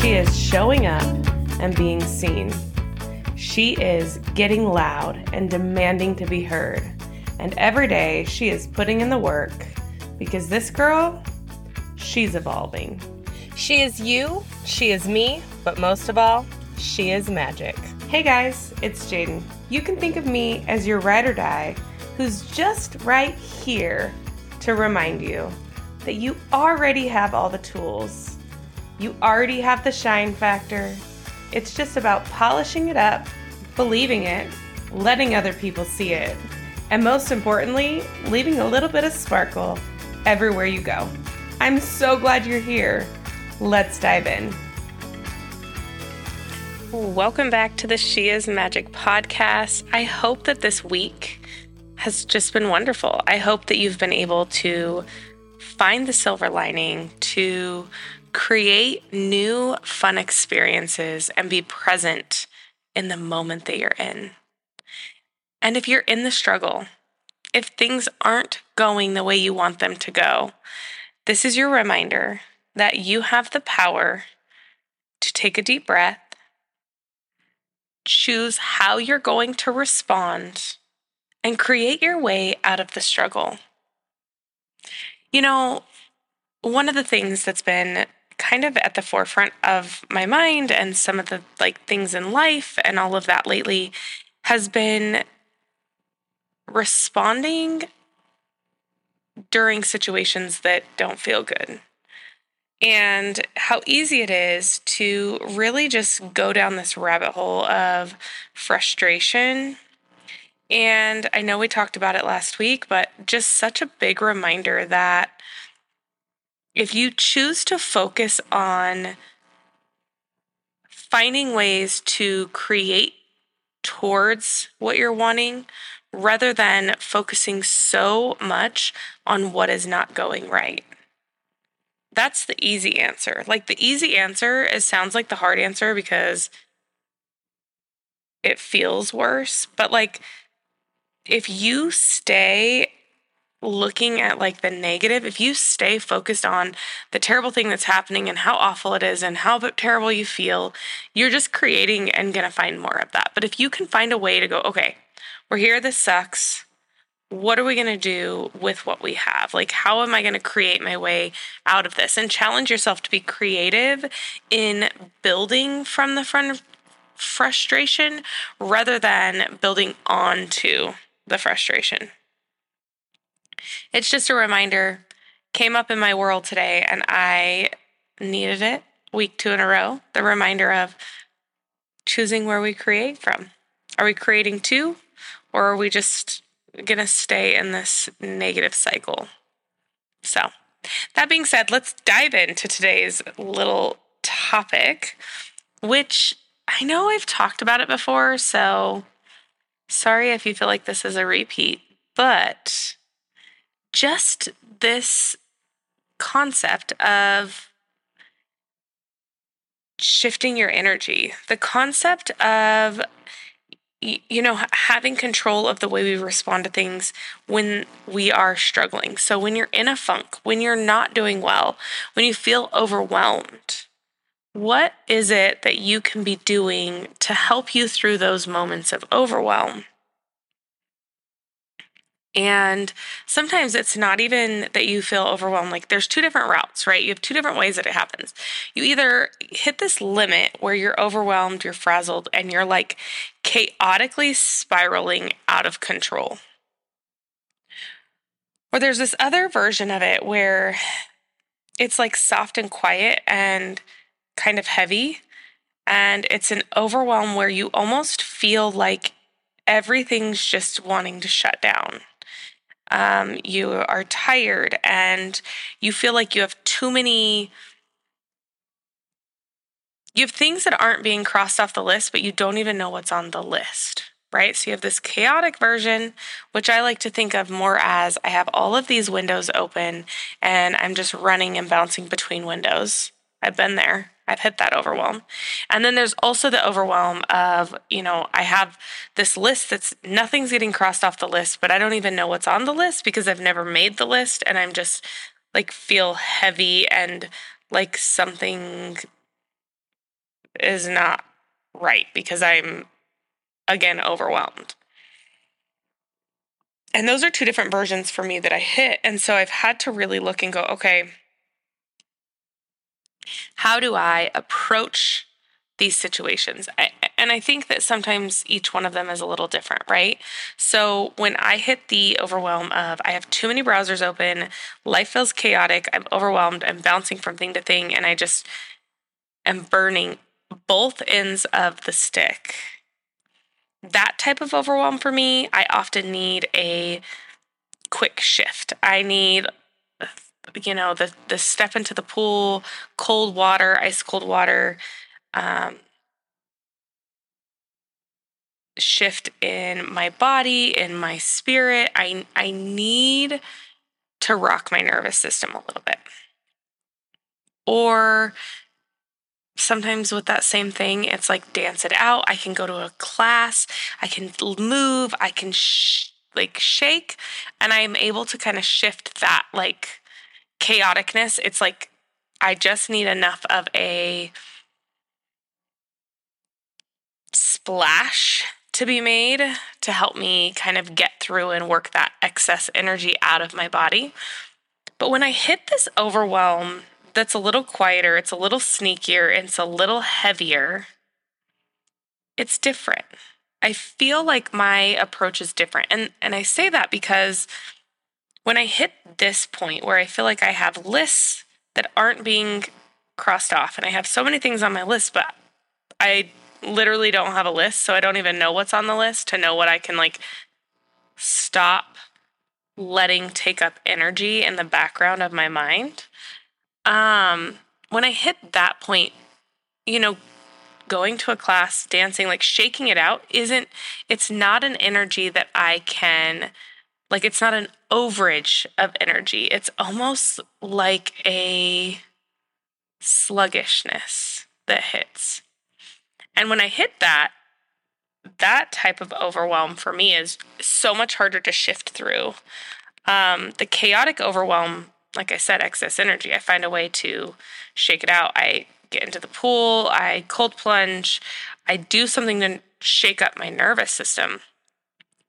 she is showing up and being seen. She is getting loud and demanding to be heard. And every day she is putting in the work because this girl, she's evolving. She is you, she is me, but most of all, she is magic. Hey guys, it's Jaden. You can think of me as your ride or die who's just right here to remind you that you already have all the tools. You already have the shine factor. It's just about polishing it up, believing it, letting other people see it, and most importantly, leaving a little bit of sparkle everywhere you go. I'm so glad you're here. Let's dive in. Welcome back to the She is Magic podcast. I hope that this week has just been wonderful. I hope that you've been able to find the silver lining, to create new fun experiences, and be present in the moment that you're in. And if you're in the struggle, if things aren't going the way you want them to go, this is your reminder that you have the power to take a deep breath, choose how you're going to respond, and create your way out of the struggle. You know, one of the things that's been kind of at the forefront of my mind and some of the like things in life and all of that lately has been responding during situations that don't feel good. And how easy it is to really just go down this rabbit hole of frustration. And I know we talked about it last week, but just such a big reminder that if you choose to focus on finding ways to create towards what you're wanting rather than focusing so much on what is not going right. That's the easy answer. Like the easy answer it sounds like the hard answer because it feels worse, but like if you stay looking at like the negative, if you stay focused on the terrible thing that's happening and how awful it is and how terrible you feel, you're just creating and going to find more of that. But if you can find a way to go, okay, we're here, this sucks. What are we going to do with what we have? Like, how am I going to create my way out of this? And challenge yourself to be creative in building from the front frustration rather than building onto the frustration. It's just a reminder, came up in my world today, and I needed it week two in a row. The reminder of choosing where we create from. Are we creating two or are we just going to stay in this negative cycle? So, that being said, let's dive into today's little topic, which I know I've talked about it before. So, sorry if you feel like this is a repeat, but just this concept of shifting your energy, the concept of you know, having control of the way we respond to things when we are struggling. So, when you're in a funk, when you're not doing well, when you feel overwhelmed, what is it that you can be doing to help you through those moments of overwhelm? And sometimes it's not even that you feel overwhelmed. Like there's two different routes, right? You have two different ways that it happens. You either hit this limit where you're overwhelmed, you're frazzled, and you're like chaotically spiraling out of control. Or there's this other version of it where it's like soft and quiet and kind of heavy. And it's an overwhelm where you almost feel like everything's just wanting to shut down um, you are tired and you feel like you have too many you have things that aren't being crossed off the list but you don't even know what's on the list right? So you have this chaotic version which i like to think of more as i have all of these windows open and i'm just running and bouncing between windows. I've been there I've hit that overwhelm. And then there's also the overwhelm of, you know, I have this list that's nothing's getting crossed off the list, but I don't even know what's on the list because I've never made the list and I'm just like feel heavy and like something is not right because I'm, again, overwhelmed. And those are two different versions for me that I hit. And so I've had to really look and go, okay, how do I approach these situations? I, and I think that sometimes each one of them is a little different, right? So when I hit the overwhelm of I have too many browsers open, life feels chaotic, I'm overwhelmed, I'm bouncing from thing to thing, and I just am burning both ends of the stick that type of overwhelm for me, I often need a quick shift. I need you know the the step into the pool, cold water, ice cold water, um, shift in my body, in my spirit. I I need to rock my nervous system a little bit. Or sometimes with that same thing, it's like dance it out. I can go to a class, I can move, I can sh- like shake, and I'm able to kind of shift that like chaoticness. It's like I just need enough of a splash to be made to help me kind of get through and work that excess energy out of my body. But when I hit this overwhelm that's a little quieter, it's a little sneakier, it's a little heavier. It's different. I feel like my approach is different. And and I say that because when I hit this point where I feel like I have lists that aren't being crossed off and I have so many things on my list but I literally don't have a list so I don't even know what's on the list to know what I can like stop letting take up energy in the background of my mind. Um, when I hit that point, you know, going to a class, dancing, like shaking it out isn't, it's not an energy that I can, like, it's not an overage of energy. It's almost like a sluggishness that hits. And when I hit that, that type of overwhelm for me is so much harder to shift through. Um, the chaotic overwhelm like I said, excess energy. I find a way to shake it out. I get into the pool, I cold plunge, I do something to shake up my nervous system.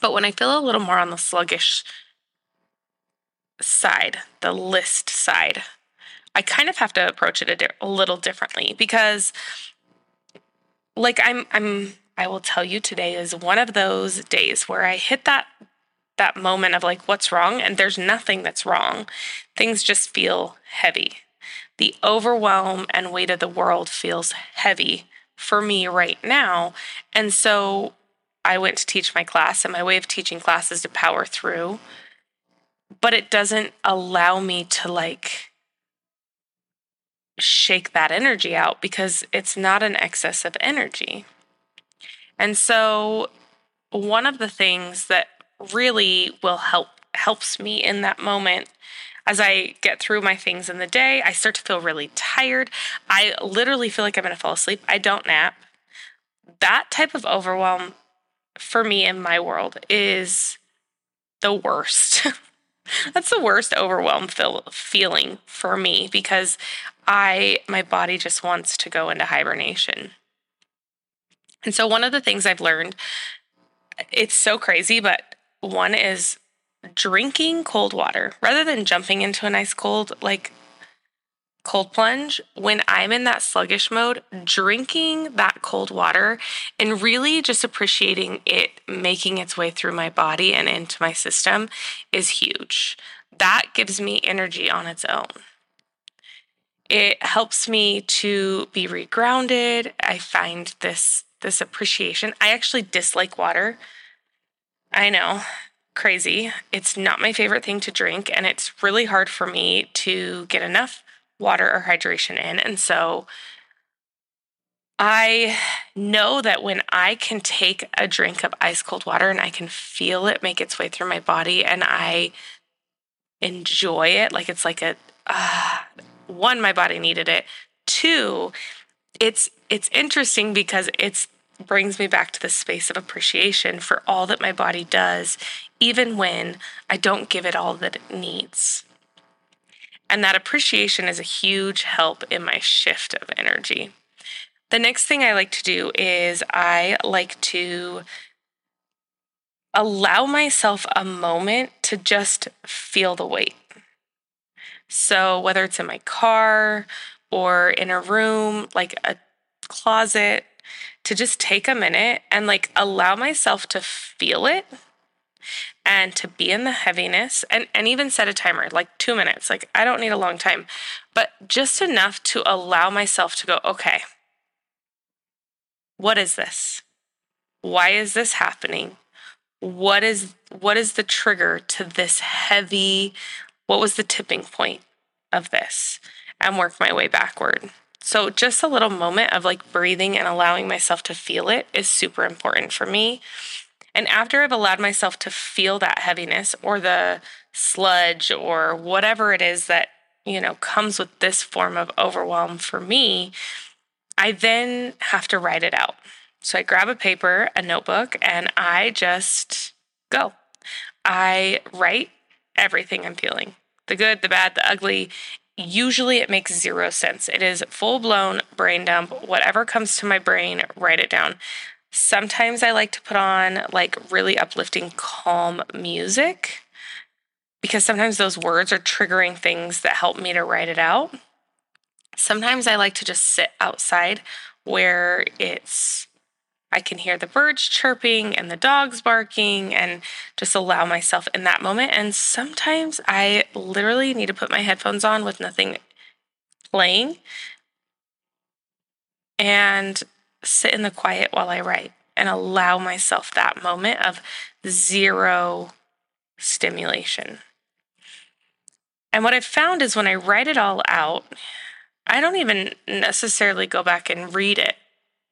But when I feel a little more on the sluggish side, the list side, I kind of have to approach it a, di- a little differently because like I'm I'm I will tell you today is one of those days where I hit that that moment of like, what's wrong? And there's nothing that's wrong. Things just feel heavy. The overwhelm and weight of the world feels heavy for me right now. And so I went to teach my class, and my way of teaching class is to power through, but it doesn't allow me to like shake that energy out because it's not an excess of energy. And so, one of the things that really will help helps me in that moment as I get through my things in the day, I start to feel really tired. I literally feel like I'm going to fall asleep. I don't nap. That type of overwhelm for me in my world is the worst. That's the worst overwhelm feel, feeling for me because I my body just wants to go into hibernation. And so one of the things I've learned it's so crazy but one is drinking cold water rather than jumping into an ice cold, like cold plunge. When I'm in that sluggish mode, drinking that cold water and really just appreciating it making its way through my body and into my system is huge. That gives me energy on its own. It helps me to be regrounded. I find this this appreciation. I actually dislike water I know, crazy. It's not my favorite thing to drink, and it's really hard for me to get enough water or hydration in. And so I know that when I can take a drink of ice cold water and I can feel it make its way through my body and I enjoy it, like it's like a uh, one, my body needed it. Two, it's it's interesting because it's brings me back to the space of appreciation for all that my body does, even when I don't give it all that it needs. And that appreciation is a huge help in my shift of energy. The next thing I like to do is I like to allow myself a moment to just feel the weight. So, whether it's in my car or in a room, like a closet, to just take a minute and like allow myself to feel it and to be in the heaviness and, and even set a timer like two minutes. Like, I don't need a long time, but just enough to allow myself to go, okay, what is this? Why is this happening? What is what is the trigger to this heavy what was the tipping point of this and work my way backward. So just a little moment of like breathing and allowing myself to feel it is super important for me. And after I've allowed myself to feel that heaviness or the sludge or whatever it is that, you know, comes with this form of overwhelm for me, I then have to write it out. So I grab a paper, a notebook, and I just go. I write everything I'm feeling the good, the bad, the ugly. Usually it makes zero sense. It is full blown brain dump. Whatever comes to my brain, write it down. Sometimes I like to put on like really uplifting, calm music because sometimes those words are triggering things that help me to write it out. Sometimes I like to just sit outside where it's I can hear the birds chirping and the dogs barking and just allow myself in that moment. And sometimes I literally need to put my headphones on with nothing playing and sit in the quiet while I write and allow myself that moment of zero stimulation. And what I've found is when I write it all out, I don't even necessarily go back and read it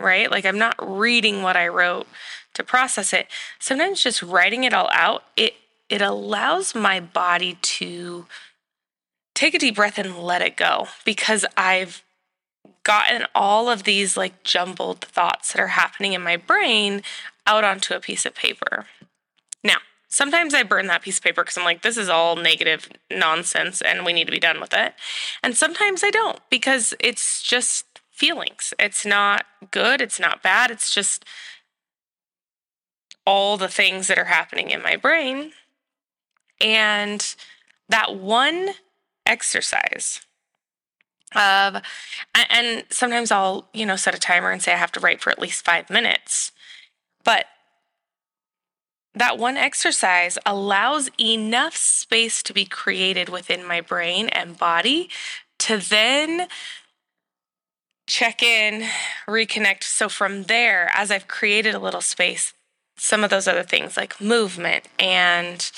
right? Like I'm not reading what I wrote to process it. Sometimes just writing it all out, it it allows my body to take a deep breath and let it go because I've gotten all of these like jumbled thoughts that are happening in my brain out onto a piece of paper. Now, sometimes I burn that piece of paper because I'm like, this is all negative nonsense and we need to be done with it. And sometimes I don't because it's just feelings. It's not good, it's not bad, it's just all the things that are happening in my brain. And that one exercise of, and sometimes I'll, you know, set a timer and say I have to write for at least five minutes. But that one exercise allows enough space to be created within my brain and body to then check in, reconnect. So from there, as I've created a little space, some of those other things like movement and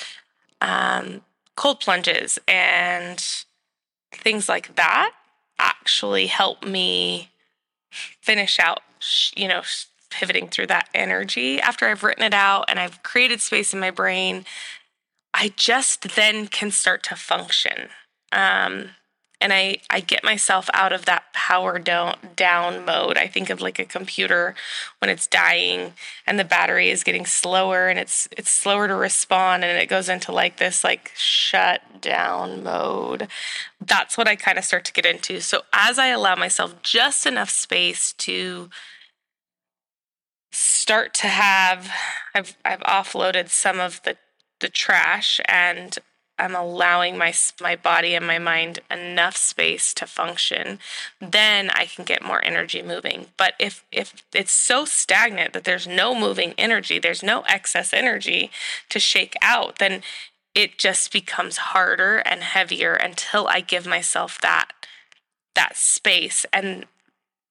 um, cold plunges and things like that actually help me finish out, you know, pivoting through that energy after I've written it out and I've created space in my brain. I just then can start to function. Um, and I, I get myself out of that power down, down mode. I think of like a computer when it's dying and the battery is getting slower and it's it's slower to respond and it goes into like this like shut down mode. That's what I kind of start to get into. So as I allow myself just enough space to start to have I've I've offloaded some of the the trash and I'm allowing my my body and my mind enough space to function, then I can get more energy moving. But if if it's so stagnant that there's no moving energy, there's no excess energy to shake out, then it just becomes harder and heavier until I give myself that that space and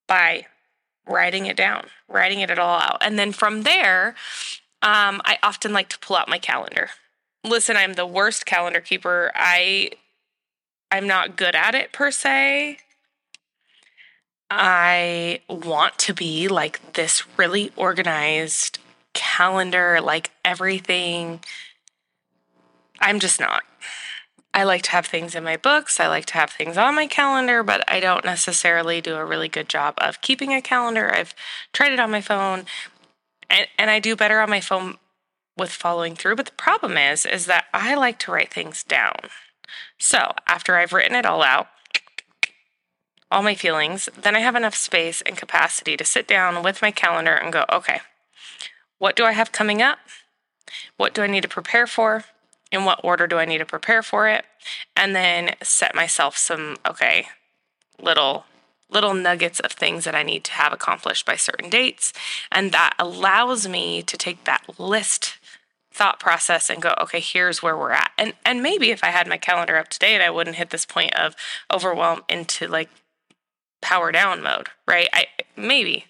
by writing it down, writing it all out. And then from there, um, I often like to pull out my calendar listen, I'm the worst calendar keeper. I I'm not good at it per se. I want to be like this really organized calendar, like everything. I'm just not. I like to have things in my books. I like to have things on my calendar, but I don't necessarily do a really good job of keeping a calendar. I've tried it on my phone and, and I do better on my phone with following through. But the problem is, is that I like to write things down. So after I've written it all out, all my feelings, then I have enough space and capacity to sit down with my calendar and go, okay, what do I have coming up? What do I need to prepare for? In what order do I need to prepare for it? And then set myself some, okay, little little nuggets of things that I need to have accomplished by certain dates. And that allows me to take that list thought process and go, okay, here's where we're at. And and maybe if I had my calendar up to date, I wouldn't hit this point of overwhelm into like power down mode, right? I maybe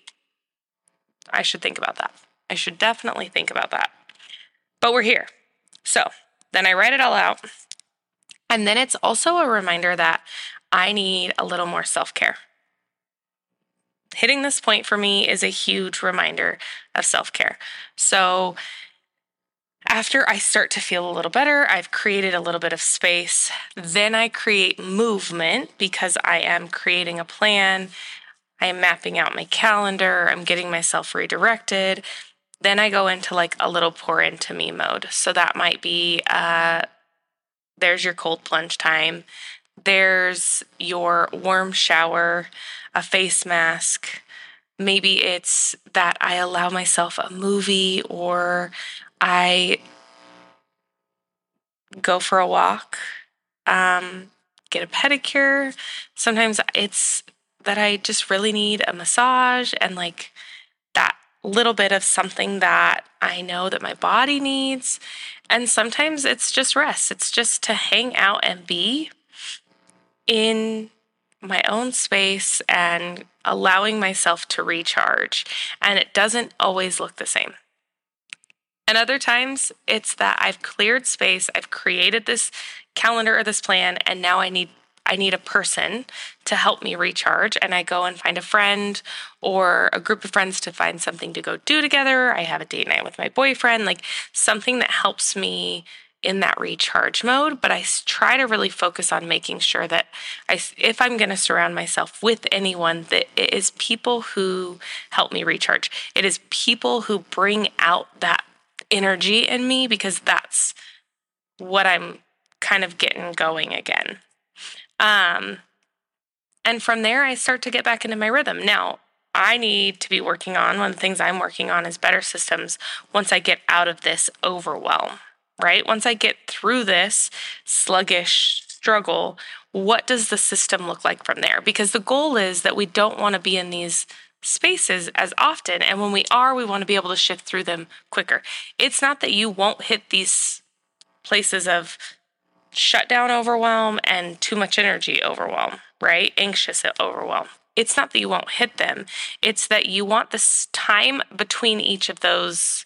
I should think about that. I should definitely think about that. But we're here. So then I write it all out. And then it's also a reminder that I need a little more self care. Hitting this point for me is a huge reminder of self care. So after I start to feel a little better, I've created a little bit of space. Then I create movement because I am creating a plan. I am mapping out my calendar. I'm getting myself redirected. Then I go into like a little pour into me mode. So that might be uh, there's your cold plunge time, there's your warm shower, a face mask. Maybe it's that I allow myself a movie or I go for a walk, um, get a pedicure. Sometimes it's that I just really need a massage and like that little bit of something that I know that my body needs. And sometimes it's just rest, it's just to hang out and be in my own space and allowing myself to recharge. And it doesn't always look the same. And other times it's that I've cleared space, I've created this calendar or this plan, and now I need I need a person to help me recharge. And I go and find a friend or a group of friends to find something to go do together. I have a date night with my boyfriend, like something that helps me in that recharge mode. But I try to really focus on making sure that I, if I'm going to surround myself with anyone, that it is people who help me recharge. It is people who bring out that energy in me because that's what I'm kind of getting going again. Um, and from there, I start to get back into my rhythm. Now, I need to be working on one of the things I'm working on is better systems once I get out of this overwhelm, right? Once I get through this sluggish struggle, what does the system look like from there? Because the goal is that we don't want to be in these spaces as often. And when we are, we want to be able to shift through them quicker. It's not that you won't hit these places of shutdown overwhelm and too much energy overwhelm, right? Anxious overwhelm. It's not that you won't hit them, it's that you want this time between each of those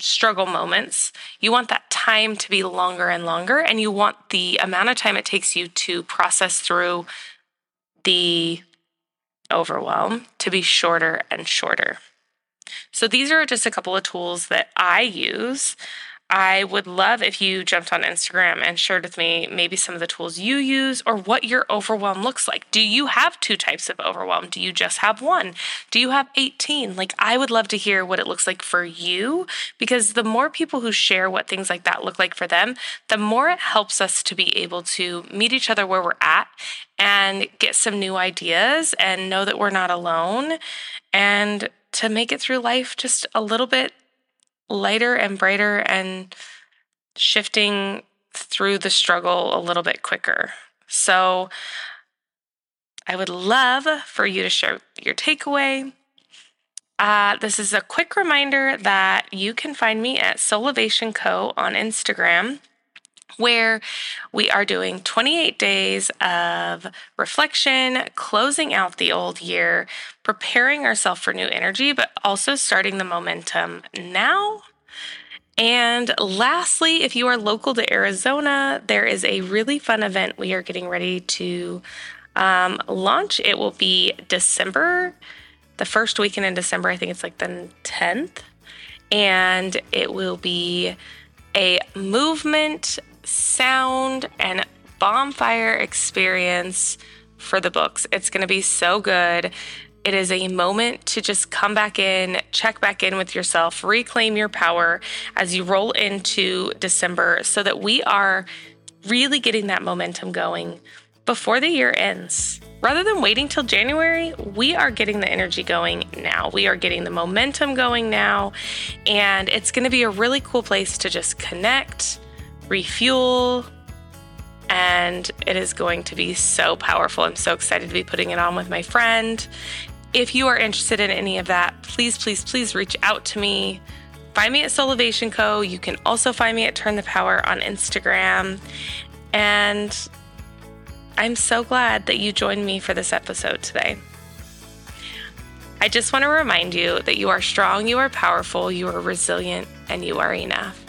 struggle moments. You want that time to be longer and longer, and you want the amount of time it takes you to process through the overwhelm to be shorter and shorter. So, these are just a couple of tools that I use. I would love if you jumped on Instagram and shared with me maybe some of the tools you use or what your overwhelm looks like. Do you have two types of overwhelm? Do you just have one? Do you have 18? Like, I would love to hear what it looks like for you because the more people who share what things like that look like for them, the more it helps us to be able to meet each other where we're at and get some new ideas and know that we're not alone and to make it through life just a little bit lighter and brighter and shifting through the struggle a little bit quicker. So I would love for you to share your takeaway. Uh, this is a quick reminder that you can find me at Soulivation Co. on Instagram where we are doing 28 days of reflection, closing out the old year, preparing ourselves for new energy, but also starting the momentum now. And lastly, if you are local to Arizona, there is a really fun event we are getting ready to um, launch. It will be December, the first weekend in December. I think it's like the 10th. And it will be a movement sound and bonfire experience for the books. It's going to be so good. It is a moment to just come back in, check back in with yourself, reclaim your power as you roll into December so that we are really getting that momentum going before the year ends. Rather than waiting till January, we are getting the energy going now. We are getting the momentum going now. And it's going to be a really cool place to just connect, refuel, and it is going to be so powerful. I'm so excited to be putting it on with my friend. If you are interested in any of that, please, please, please reach out to me. Find me at Soulivation Co. You can also find me at Turn the Power on Instagram. And I'm so glad that you joined me for this episode today. I just want to remind you that you are strong, you are powerful, you are resilient, and you are enough,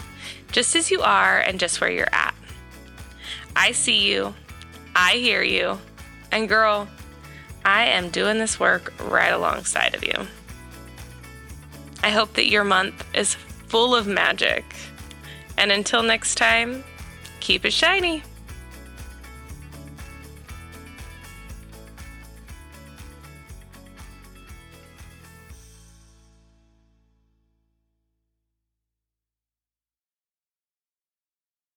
just as you are and just where you're at. I see you, I hear you, and girl, I am doing this work right alongside of you. I hope that your month is full of magic. And until next time, keep it shiny.